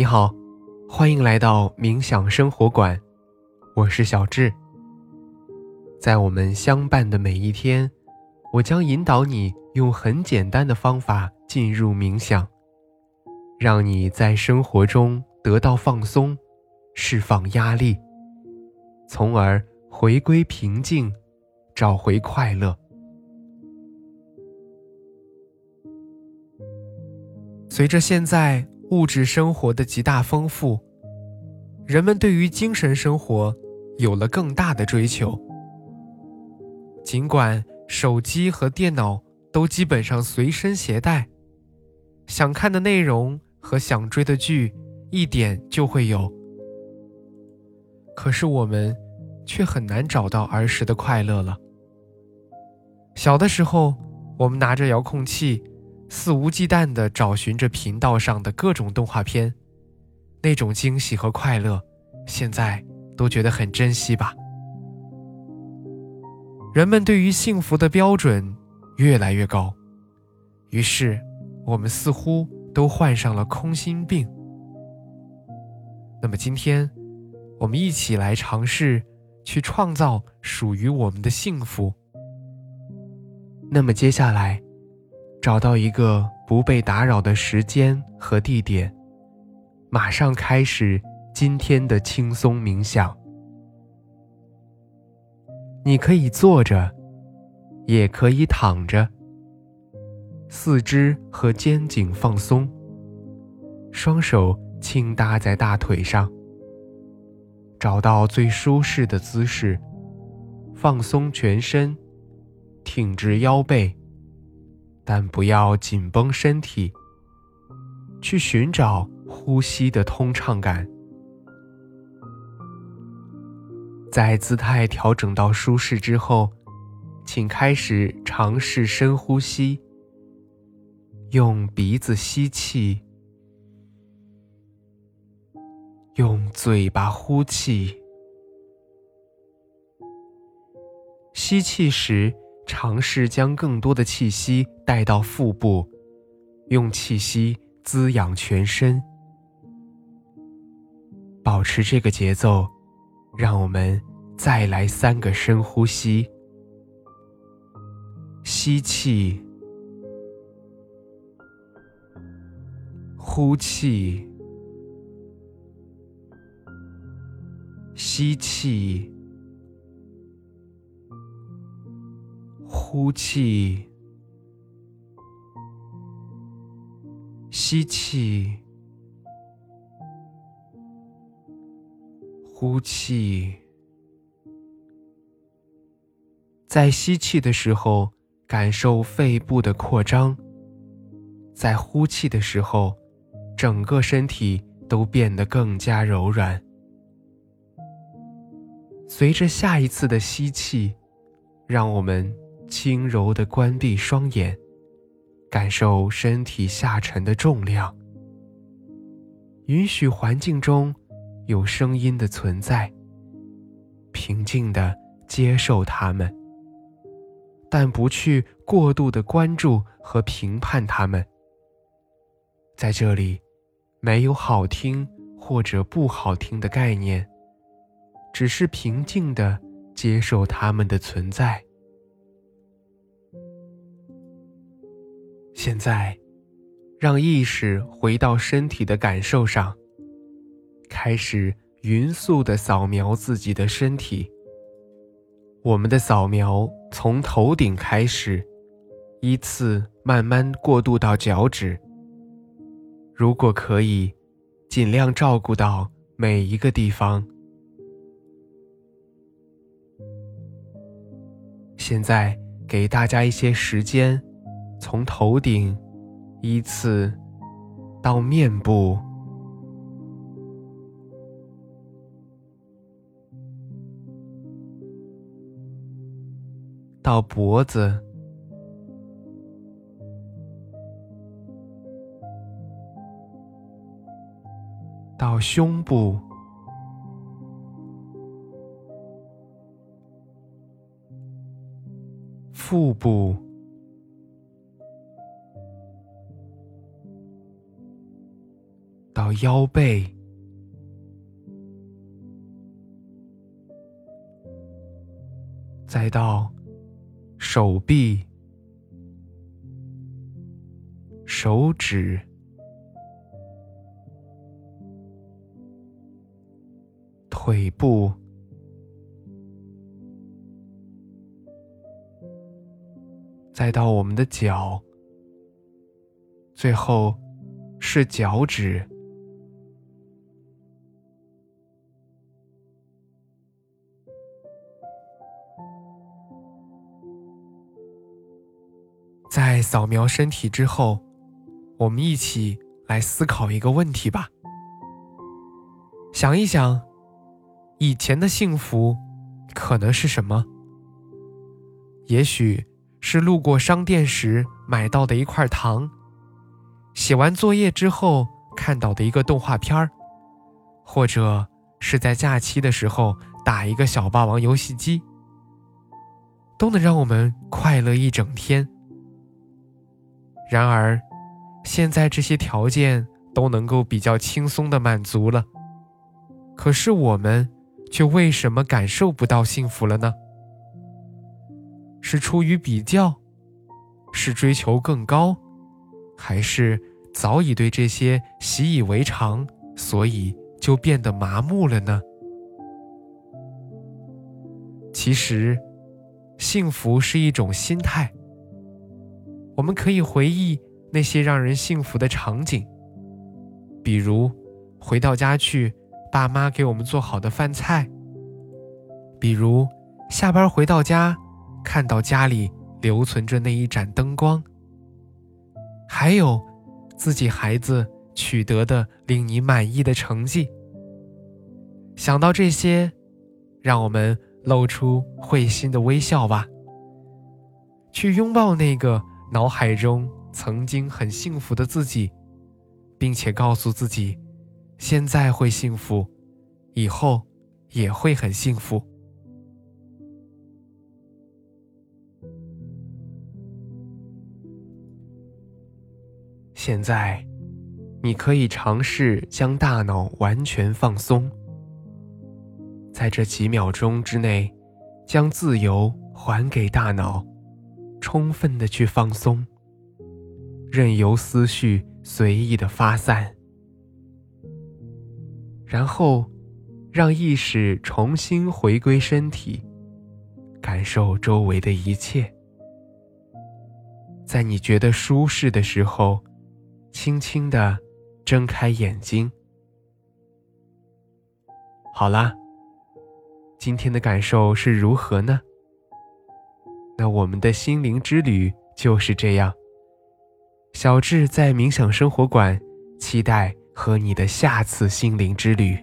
你好，欢迎来到冥想生活馆，我是小智。在我们相伴的每一天，我将引导你用很简单的方法进入冥想，让你在生活中得到放松，释放压力，从而回归平静，找回快乐。随着现在物质生活的极大丰富，人们对于精神生活有了更大的追求。尽管手机和电脑都基本上随身携带，想看的内容和想追的剧一点就会有，可是我们却很难找到儿时的快乐了。小的时候，我们拿着遥控器。肆无忌惮地找寻着频道上的各种动画片，那种惊喜和快乐，现在都觉得很珍惜吧。人们对于幸福的标准越来越高，于是我们似乎都患上了空心病。那么今天，我们一起来尝试去创造属于我们的幸福。那么接下来。找到一个不被打扰的时间和地点，马上开始今天的轻松冥想。你可以坐着，也可以躺着，四肢和肩颈放松，双手轻搭在大腿上，找到最舒适的姿势，放松全身，挺直腰背。但不要紧绷身体，去寻找呼吸的通畅感。在姿态调整到舒适之后，请开始尝试深呼吸。用鼻子吸气，用嘴巴呼气。吸气时。尝试将更多的气息带到腹部，用气息滋养全身。保持这个节奏，让我们再来三个深呼吸：吸气，呼气，吸气。呼气，吸气，呼气。在吸气的时候，感受肺部的扩张；在呼气的时候，整个身体都变得更加柔软。随着下一次的吸气，让我们。轻柔的关闭双眼，感受身体下沉的重量。允许环境中有声音的存在，平静的接受它们，但不去过度的关注和评判它们。在这里，没有好听或者不好听的概念，只是平静的接受它们的存在。现在，让意识回到身体的感受上，开始匀速的扫描自己的身体。我们的扫描从头顶开始，依次慢慢过渡到脚趾。如果可以，尽量照顾到每一个地方。现在给大家一些时间。从头顶依次到面部，到脖子，到胸部，腹部。腰背，再到手臂、手指、腿部。再到我们的脚，最后是脚趾。在扫描身体之后，我们一起来思考一个问题吧。想一想，以前的幸福可能是什么？也许。是路过商店时买到的一块糖，写完作业之后看到的一个动画片儿，或者是在假期的时候打一个小霸王游戏机，都能让我们快乐一整天。然而，现在这些条件都能够比较轻松的满足了，可是我们却为什么感受不到幸福了呢？是出于比较，是追求更高，还是早已对这些习以为常，所以就变得麻木了呢？其实，幸福是一种心态。我们可以回忆那些让人幸福的场景，比如回到家去，爸妈给我们做好的饭菜；比如下班回到家。看到家里留存着那一盏灯光，还有自己孩子取得的令你满意的成绩，想到这些，让我们露出会心的微笑吧。去拥抱那个脑海中曾经很幸福的自己，并且告诉自己，现在会幸福，以后也会很幸福。现在，你可以尝试将大脑完全放松，在这几秒钟之内，将自由还给大脑，充分的去放松，任由思绪随意的发散，然后让意识重新回归身体，感受周围的一切。在你觉得舒适的时候。轻轻的睁开眼睛。好啦，今天的感受是如何呢？那我们的心灵之旅就是这样。小智在冥想生活馆，期待和你的下次心灵之旅。